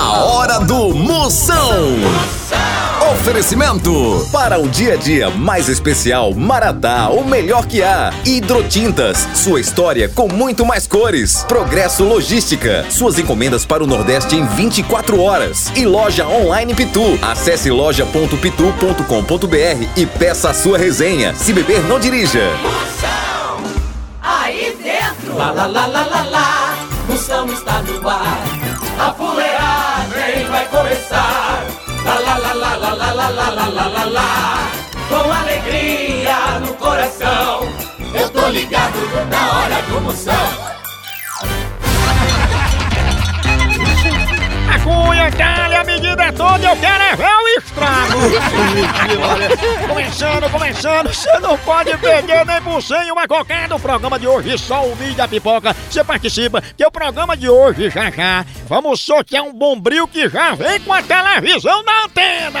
A hora do Moção. Oferecimento para um dia a dia mais especial, Maratá, o melhor que há. Hidrotintas, sua história com muito mais cores. Progresso Logística, suas encomendas para o Nordeste em 24 horas. E loja online Pitu. Acesse loja.pitu.com.br e peça a sua resenha. Se beber, não dirija. Moção, aí dentro. Lá, lá, lá, lá, lá, lá. Moção está no ar. A começar. Lá, lá, lá, lá, lá, lá, lá, lá, lá, lá, lá. Com alegria no coração. Eu tô ligado na hora do Moção. A cunha, dale, a medida é toda, eu quero é ver estrago. começando, começando, você não pode perder nem por cem uma cocada do programa de hoje, só o vídeo da pipoca. Você participa, que o programa de hoje já já, vamos sortear um bombril que já vem com a televisão na antena.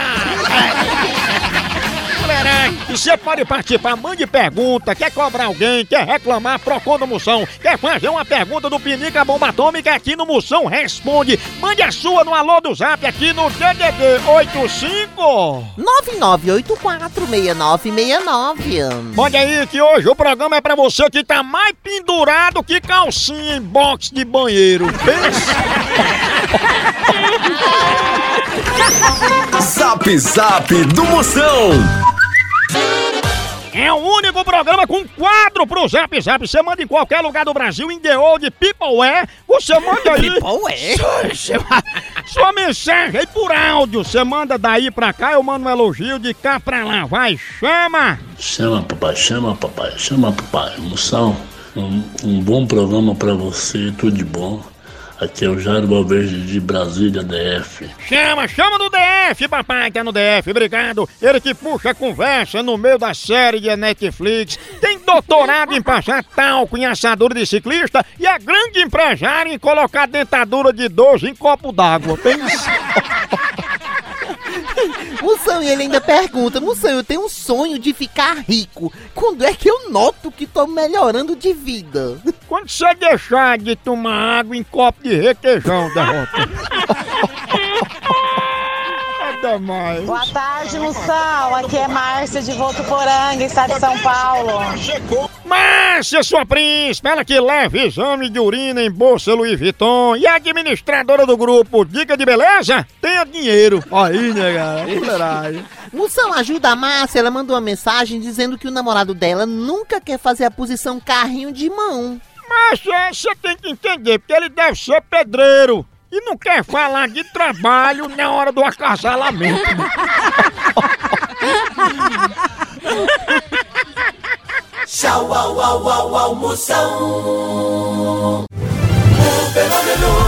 Galera, e você pode participar, mande pergunta, quer cobrar alguém, quer reclamar, Procon do Moção, quer fazer uma pergunta do Pinica Bomba Atômica aqui no Moção Responde. Mande a sua no Alô do Zap aqui no DDD 85 99846969. Mande aí que hoje o programa é pra você que tá mais pendurado que calcinha em box de banheiro. Pensa. Zap Zap do Moção. É o único programa com quadro pro Zap Zap. Você manda em qualquer lugar do Brasil, em The Old People é. Você manda aí. People é? Sua mensagem aí por áudio. Você manda daí pra cá, eu mando um elogio de cá pra lá. Vai, chama. Chama papai, chama papai, chama papai. Moção, um, um bom programa pra você, tudo de bom. Aqui é o Jairo Valverde de Brasília, DF. Chama, chama no DF, papai, é no DF, obrigado. Ele que puxa a conversa no meio da série de Netflix. Tem doutorado em passar talco em assadura de ciclista e é grande empresário em colocar dentadura de 12 em copo d'água. Pensa. Moção, e ele ainda pergunta: Moção, eu tenho um sonho de ficar rico. Quando é que eu noto que tô melhorando de vida? Quando você deixar de tomar água em copo de requeijão, derrota. Nada mais. Boa tarde, Moção. Aqui é Márcia de Votuporanga, estado de São Paulo. Márcia, sua príncipe, ela que leva exame de urina em bolsa Louis Vuitton e a administradora do grupo Dica de Beleza, tenha dinheiro. Aí, né, galera? Moção, ajuda a Márcia. Ela mandou uma mensagem dizendo que o namorado dela nunca quer fazer a posição carrinho de mão. Mas é, você tem que entender, porque ele deve ser pedreiro e não quer falar de trabalho na hora do acasalamento. Tchau, au, au, au, au, Moção. O fenômeno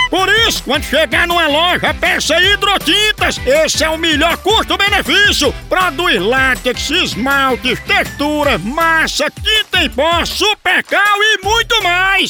Por isso, quando chegar numa loja, peça hidrotintas. Esse é o melhor custo-benefício. Produz látex, esmaltes, textura, massa, tinta em pó, supercal e muito mais.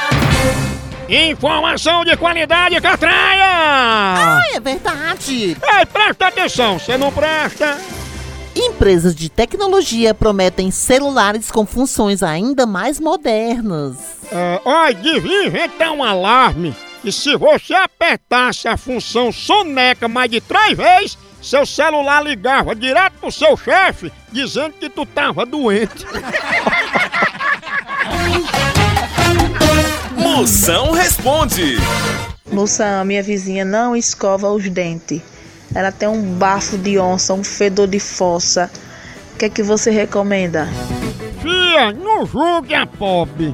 Informação de qualidade, Catraia! Ah, é verdade. Ei, presta atenção, você não presta? Empresas de tecnologia prometem celulares com funções ainda mais modernas. É, olha, devia inventar um alarme. E se você apertasse a função soneca mais de três vezes, seu celular ligava direto pro seu chefe, dizendo que tu tava doente. Moção responde. Moção, minha vizinha não escova os dentes. Ela tem um bafo de onça, um fedor de fossa. O que é que você recomenda? Fia, não julgue a pobre.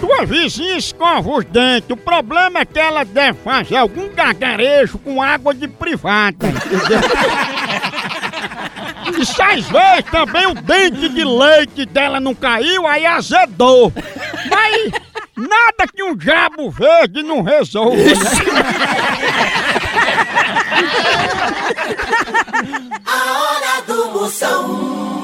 Tua vizinha escova os dentes. O problema é que ela deve fazer algum gargarejo com água de privada. E se às vezes também o dente de leite dela não caiu, aí azedou. Mas nada que um diabo verde não resolva. né? A hora do Moção.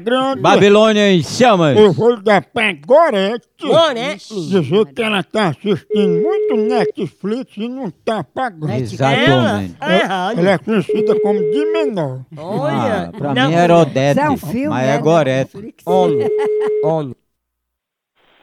Grande. Babilônia em chamas. Eu vou ligar pra Gorete. Dizer que ela tá assistindo muito Netflix e não tá pagando. Exatamente. Ela, ela é conhecida como de menor. Ah, pra mim era Odete, mas é Gorete.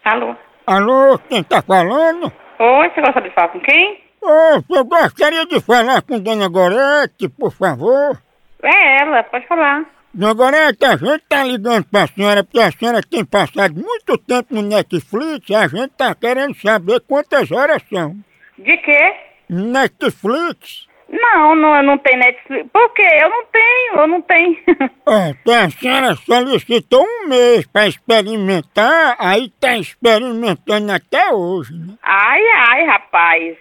Alô? Alô, quem tá falando? Oi, você gosta de falar com quem? Ô, eu gostaria de falar com Dona Gorete, por favor. É ela, pode falar. Dona Gorete, a gente tá ligando pra senhora porque a senhora tem passado muito tempo no Netflix e a gente tá querendo saber quantas horas são. De quê? Netflix? Não, não, não tem Netflix. Por quê? Eu não tenho, eu não tenho. Que a senhora solicitou um mês pra experimentar, aí tá experimentando até hoje, né? ai, ai, rapaz.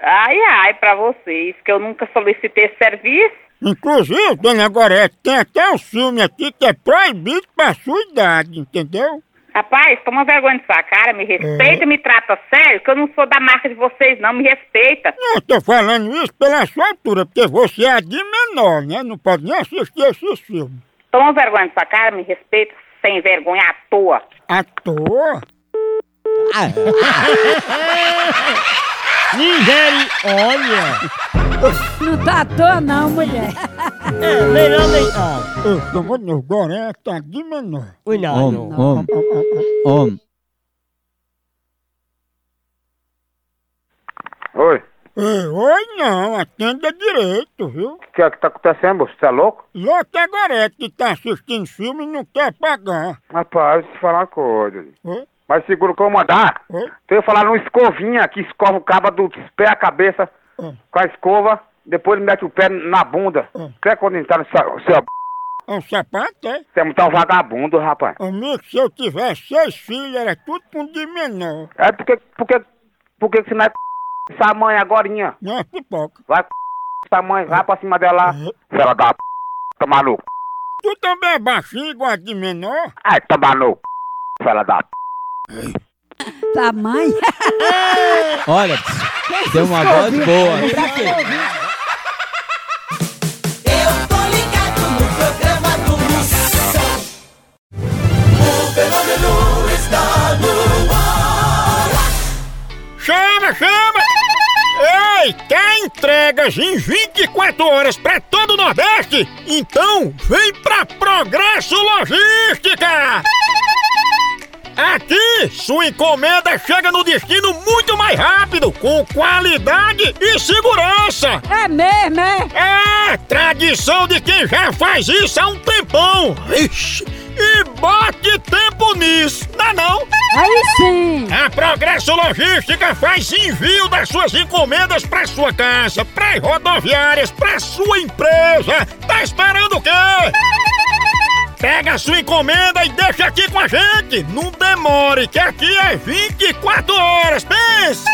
Ai, ai, pra vocês, que eu nunca solicitei serviço. Inclusive, dona Gorete, tem até um filme aqui que é proibido pra sua idade, entendeu? Rapaz, toma vergonha de sua cara, me respeita e me trata sério, que eu não sou da marca de vocês, não, me respeita. Não, eu tô falando isso pela sua altura, porque você é de menor, né? Não pode nem assistir esses filmes. Toma vergonha de sua cara, me respeita, sem vergonha à toa. À toa? Não tá à toa não, mulher. Eu sou no Gorete, tá de menor. Om, om, om. Oi, Ei, oi não, atenda direito, viu? o que é que tá acontecendo, você é louco? Louco é Gorete que tá assistindo filme e não quer pagar. Rapaz, deixa eu te falar uma coisa. Oi? Mas segura o que eu mandar. Oi? Tu ia falar numa escovinha que escova o cabo dos pés à cabeça Hum. com a escova, depois ele mete o pé na bunda. Hum. Quer quando entrar no seu... seu É um sapato, é? você é muito um vagabundo, rapaz. Amigo, se eu tivesse seis filhos, era tudo com de menor. É porque... Porque... Porque você não é essa mãe agorinha. Não é pipoca. Vai essa mãe, vai pra cima dela. Uhum. Fela da p... Tá maluco? Tu também é baixinho igual a de menor? Ai, tá maluco? Fela da p... Tamanho. Olha, tem uma voz boa. Eu tô ligado no programa do Moção. O fenômeno está no ar. Chama, chama! Ei, quer entregas em 24 horas pra todo o Nordeste? Então vem pra Progresso Logística! Aqui, sua encomenda chega no destino muito mais rápido, com qualidade e segurança! É mesmo, é? É tradição de quem já faz isso há um tempão! Ixi, e bote tempo nisso, não é não? Aí sim. A Progresso Logística faz envio das suas encomendas para sua casa, para rodoviárias, para sua empresa. Tá esperando o quê? Pega a sua encomenda e deixa aqui com a gente. Não demore, que aqui é 24 horas. Pense!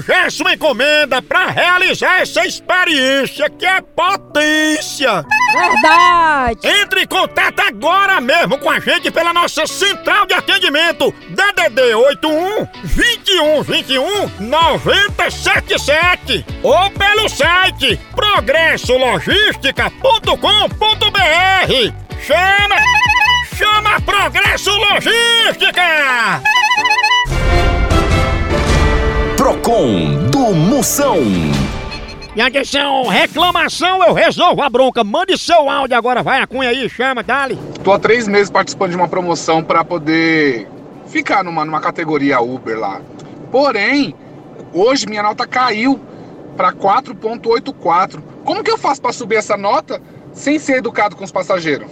Já sua encomenda para realizar essa experiência que é potência. Verdade. Entre em contato agora mesmo com a gente pela nossa central de atendimento DDD 81 21 21 9077 ou pelo site progressologística.com.br. Chama! Chama Progresso Logística! Procon do Moção. E atenção, reclamação, eu resolvo a bronca. Mande seu áudio agora, vai a cunha aí, chama, dali. Tô há três meses participando de uma promoção para poder ficar numa, numa categoria Uber lá. Porém, hoje minha nota caiu para 4.84. Como que eu faço para subir essa nota sem ser educado com os passageiros.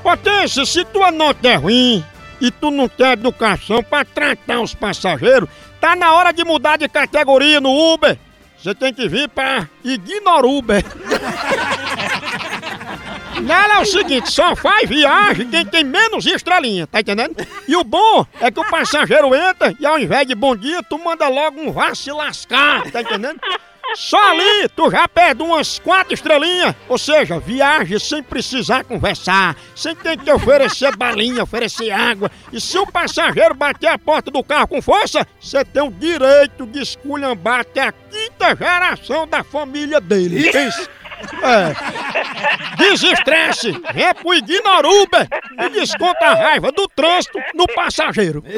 Potência, se tua nota é ruim e tu não tem educação pra tratar os passageiros, tá na hora de mudar de categoria no Uber. Você tem que vir pra Ignor Uber. Nela é o seguinte, só faz viagem quem tem menos estrelinha, tá entendendo? E o bom é que o passageiro entra e ao invés de bom dia, tu manda logo um vá se lascar, tá entendendo? Só ali tu já perde umas quatro estrelinhas, ou seja, viagem sem precisar conversar, sem ter que oferecer balinha, oferecer água. E se o passageiro bater a porta do carro com força, você tem o direito de esculhambar até a quinta geração da família dele. É. Desestresse, é pro Ignoruber e desconta a raiva do trânsito no passageiro.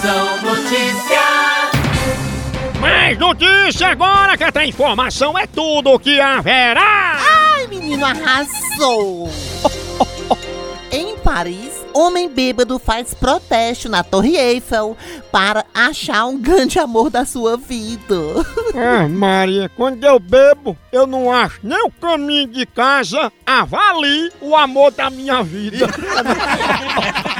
São notícias. Mais notícia agora que essa informação é tudo que haverá. Ai, menino, arrasou! em Paris, homem bêbado faz protesto na Torre Eiffel para achar um grande amor da sua vida. Ah, Maria, quando eu bebo, eu não acho nem o caminho de casa, avalie o amor da minha vida.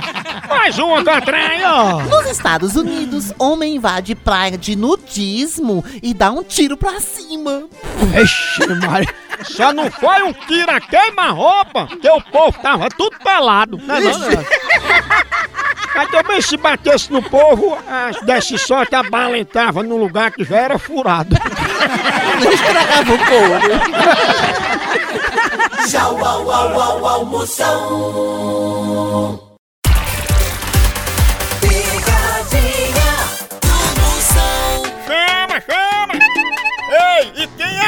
Mais uma catranha! Nos Estados Unidos, homem invade praia de nudismo e dá um tiro pra cima. Vixe, Maria. Só não foi um tiro a queima-roupa, que o povo tava tudo pelado. Né, não, não, não. Mas também se batesse no povo, ah, se desse sorte, a bala entrava num lugar que já era furado. Não estragava o couro. Tchau, au, au, au, almoção.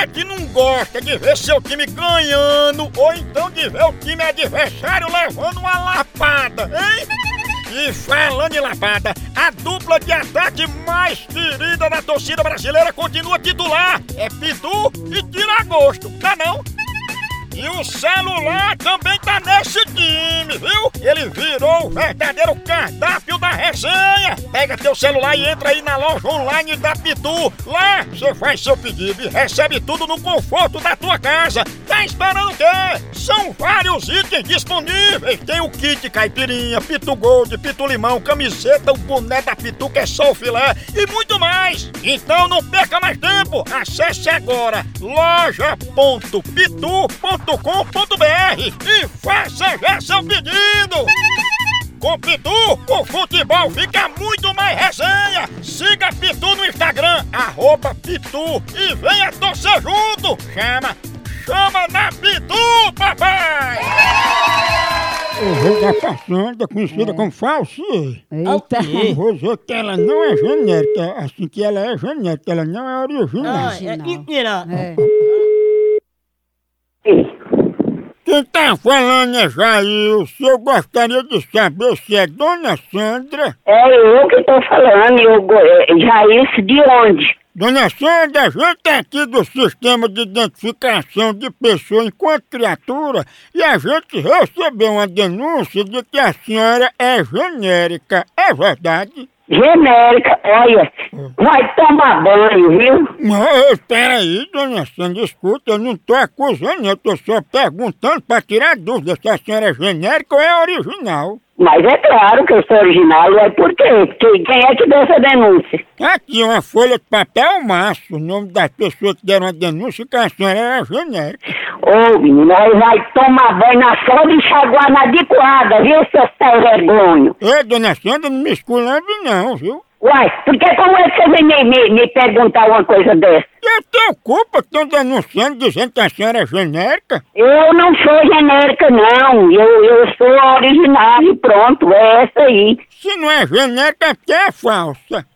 É que não gosta de ver seu time ganhando ou então de ver o time adversário levando uma lapada, hein? E falando em lapada, a dupla de ataque mais querida da torcida brasileira continua titular. É Pitu e Tiragosto, tá não? E o celular também tá nesse time, viu? Ele virou o verdadeiro cardápio da resenha. Pega teu celular e entra aí na loja online da Pitu. Lá você faz seu pedido e recebe tudo no conforto da tua casa. Tá esperando o quê? São vários itens disponíveis. Tem o kit caipirinha, Pitu Gold, Pitu Limão, camiseta, o boné da que é só o filé e muito mais. Então não perca mais tempo. Acesse agora loja.pitu.com.br e faça já seu pedido. Com Pitu, o futebol fica muito mais resenha. Siga Pitu no Instagram, arroba Pitu e venha torcer junto. Chama, chama na Pitu, papai! O jogo da Passanda, conhecida como Falsi. Eita. Eu vou dizer que ela não é genérica, assim que ela é genérica, ela não é original. É. Quem tá falando é Jair. Se eu gostaria de saber se é Dona Sandra. É eu que tô falando, eu, go- é, Jair, de onde? Dona Sandra, a gente é aqui do sistema de identificação de pessoa enquanto criatura e a gente recebeu uma denúncia de que a senhora é genérica. É verdade? Genérica, olha, vai tomar banho, viu? Não, espera aí, dona Sandra, escuta, eu não tô acusando, eu tô só perguntando pra tirar dúvida se a senhora é genérica ou é original. Mas é claro que eu sou original, é por quê? Quem, quem é que deu essa denúncia? Aqui uma folha de papel maço, o nome das pessoas que deram a denúncia que a senhora era genérica. Ô, menino, nós vai tomar banho na solda e enxaguar na adequada, viu, seus sem vergonha? Ei, dona Sandra, não me esculambe não, viu? Uai, porque como é que você vem me, me, me perguntar uma coisa dessa? Eu tenho culpa que estão denunciando dizendo que a senhora é genérica? Eu não sou genérica, não. Eu, eu sou original e pronto, é essa aí. Se não é genérica, é porque é falsa.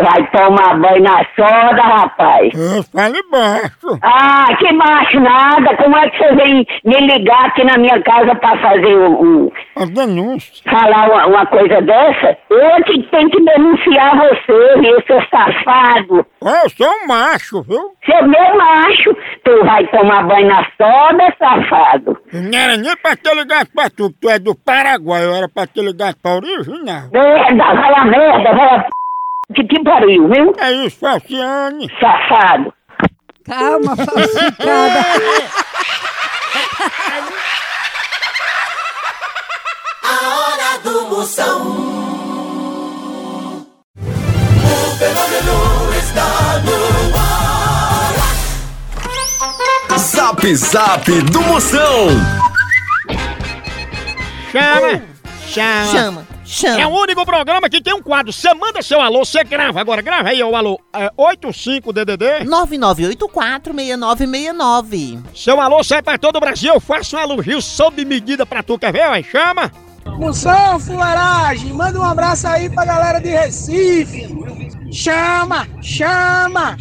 Vai tomar banho na soda, rapaz. Eu fale baixo. Ah, que macho nada. Como é que você vem me ligar aqui na minha casa pra fazer um, um- A denúncia. falar uma, uma coisa dessa? Eu que tenho que denunciar você, viu, seu safado. Eu sou um macho, viu? Seu meu macho, tu vai tomar banho na soda, safado. Não era nem pra ter ligado pra tu, tu é do Paraguai, eu era pra ter ligado pra original. Merda, vai a merda, vai a. que te pariu, viu? É isso, Falciane. Safado. Calma, falsificada. A hora do Moção. O fenômeno está no ar. Zap Zap do Moção. Chama, chama. Chama, chama. É o único programa que tem um quadro. Você manda seu alô, você grava. Agora, grava aí o alô. É 85DDD. 9984-6969. Seu alô sai pra todo o Brasil. Eu faço um elogio sob medida pra tu. Quer ver? Aí, chama. Moção, fularagem, manda um abraço aí pra galera de Recife. Chama, chama.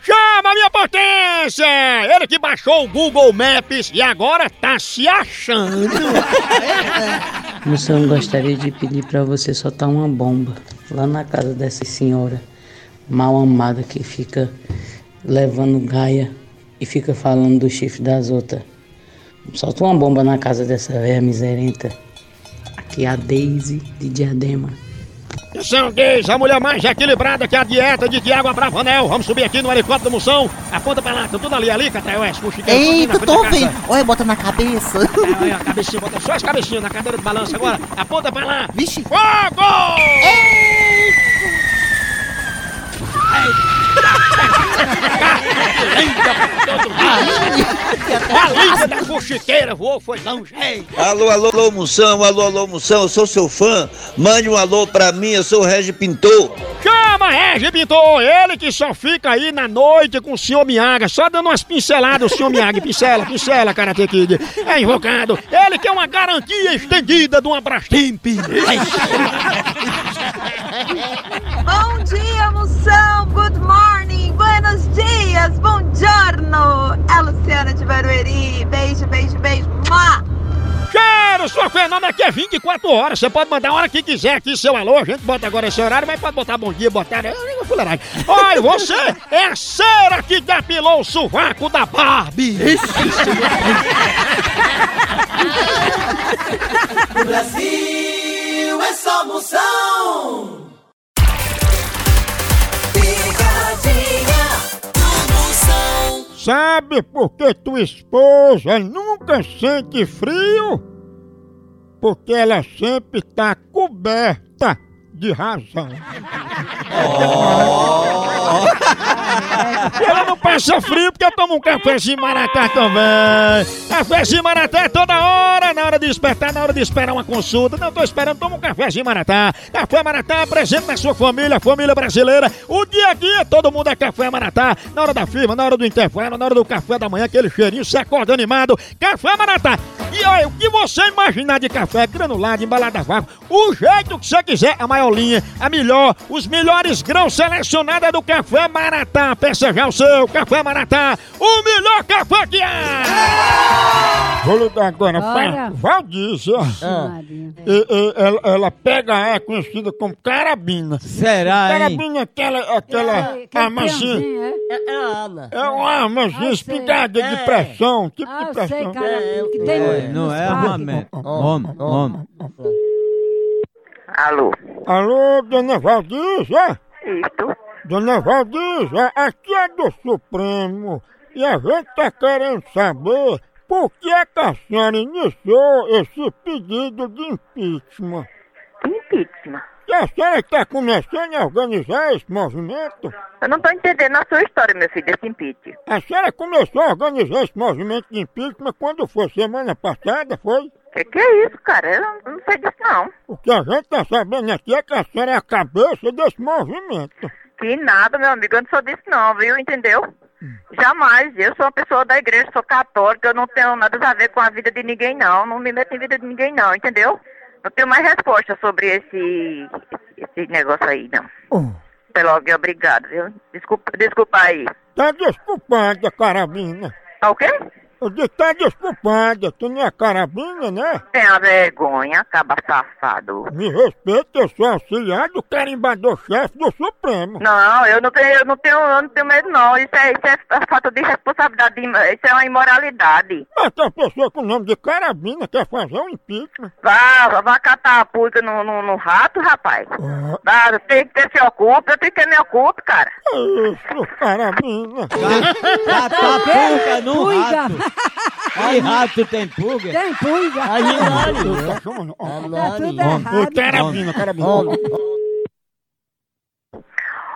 Chama, minha potência! Ele que baixou o Google Maps e agora tá se achando. Moção, gostaria de pedir pra você soltar uma bomba lá na casa dessa senhora mal amada que fica levando gaia e fica falando do chifre das outras. Solta uma bomba na casa dessa velha miserenta. Aqui é a Daisy de Diadema. Atenção, gays, a mulher mais equilibrada que a dieta de Tiago Abravanel. Vamos subir aqui no helicóptero da moção. Aponta pra lá, tá tudo ali, ali, Catraioeste, Fuxiqueiro. Eita, tô vendo. Olha, bota na cabeça. Olha, a cabecinha, bota só as cabecinhas na cadeira de balanço agora. Aponta pra lá. Vixe. Fogo! A língua da fuxiqueira voou, foi longe. Alô, alô, alô, Moção, alô, alô, Moção, eu sou seu fã. Mande um alô pra mim, eu sou o Regi Pintor. Chama, Regi Pintor! Ele que só fica aí na noite com o senhor Miyaga, só dando umas pinceladas, o senhor Miyaga. Pincela, pincela, Karate Kid. É invocado. Ele que é uma garantia estendida de uma Brastemp. Bom dia, moção! De Barueri. Beijo, beijo, beijo. Mua! Cheiro, sua fenômeno aqui é 24 horas. Você pode mandar a hora que quiser aqui seu alô. A gente bota agora esse horário, mas pode botar bom dia, botar. É fuleiragem. Olha, você é a cera que depilou o sovaco da Barbie. O Brasil é só moção. Sabe por que tua esposa nunca sente frio? Porque ela sempre tá coberta de razão. Ela não passa frio porque eu tomo um cafezinho maratá também. Cafezinho maratá é toda hora, na hora de despertar, na hora de esperar uma consulta. Não tô esperando, toma um cafezinho maratá. Café maratá presente na sua família, família brasileira. O dia a dia, todo mundo é café maratá. Na hora da firma, na hora do intervalo, na hora do café da manhã, aquele cheirinho, você acorda animado. Café maratá. E olha, o que você imaginar de café, granulado, embalado a vácuo, o jeito que você quiser, a maior linha, a melhor, os melhores grãos selecionados é do Café Maratá. Peça já o seu Café Maratá, o melhor café que há! Vou ligar agora Bora. pra Valdícia. E- e- ela, ela pega, é conhecida como carabina. Será, hein? Carabina é aquela, aquela armazinha. É, Ana. É uma armazinha espingarda de pressão, tipo Ah, de eu sei, pressão. cara, que tem É, não é armamento. Homem, homem. Alô? Alô, dona Valdícia? Isso. Dona Valdícia, aqui é do Supremo e a gente tá querendo saber por que é que a senhora iniciou esse pedido de impeachment. Impeachment? E a senhora está começando a organizar esse movimento? Eu não tô entendendo a sua história, meu filho, desse impeachment. A senhora começou a organizar esse movimento de impeachment quando foi semana passada, foi? Que que é isso, cara? Eu não, sei disso, não. O que a gente tá sabendo aqui é que a senhora é a cabeça desse movimento. Que nada, meu amigo, eu não sou disso, não, viu? Entendeu? Jamais. Eu sou uma pessoa da igreja, sou católica, eu não tenho nada a ver com a vida de ninguém, não. Não me meto em vida de ninguém, não, entendeu? Não tenho mais resposta sobre esse, esse negócio aí, não. Oh. Pelo alguém, obrigado, viu? Desculpa, desculpa aí. Tá desculpada, carabina. Tá o quê? Eu disse, tá desculpada, tu não é carabina, né? Tenha vergonha, caba safado. Me respeita, eu sou auxiliar do carimbador-chefe do Supremo. Não, eu não tenho, eu não tenho, eu não tenho medo não. Isso é, isso é falta de responsabilidade, isso é uma imoralidade. Mas tem uma pessoa com o nome de carabina quer fazer um impeachment. Vá, vá catar a pulga no, no, no rato, rapaz. Vá, tem que ter se ocupe, eu tenho que me ocupe, cara. Isso, carabina. Catar pulga no Pulga. rato. Aí rato tem pulga? Tem pulga. Aí, Lari. Tá chamando- Tá tudo ó, errado. Carabina, carabina.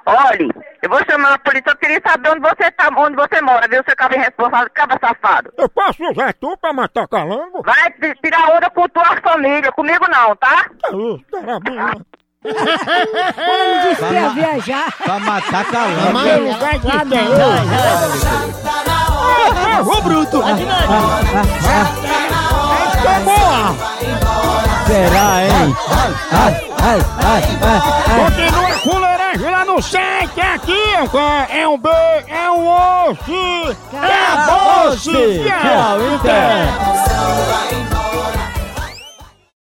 Olhe, eu vou chamar a polícia, eu queria saber onde você tá, onde você mora, viu, seu cabo irresponsável, cabo safado. Eu posso usar tu pra matar calango? Vai tirar onda com tua família, comigo não, tá? É isso, carabina. Ele disse que ia viajar. Pra matar calango. Vai Lá dizer. não. Ô, bruto! Tá boa! Será, hein? Continua com laranja lá no site, aqui é um K, é um B, é um osso! Acabou-se! Tchau, então.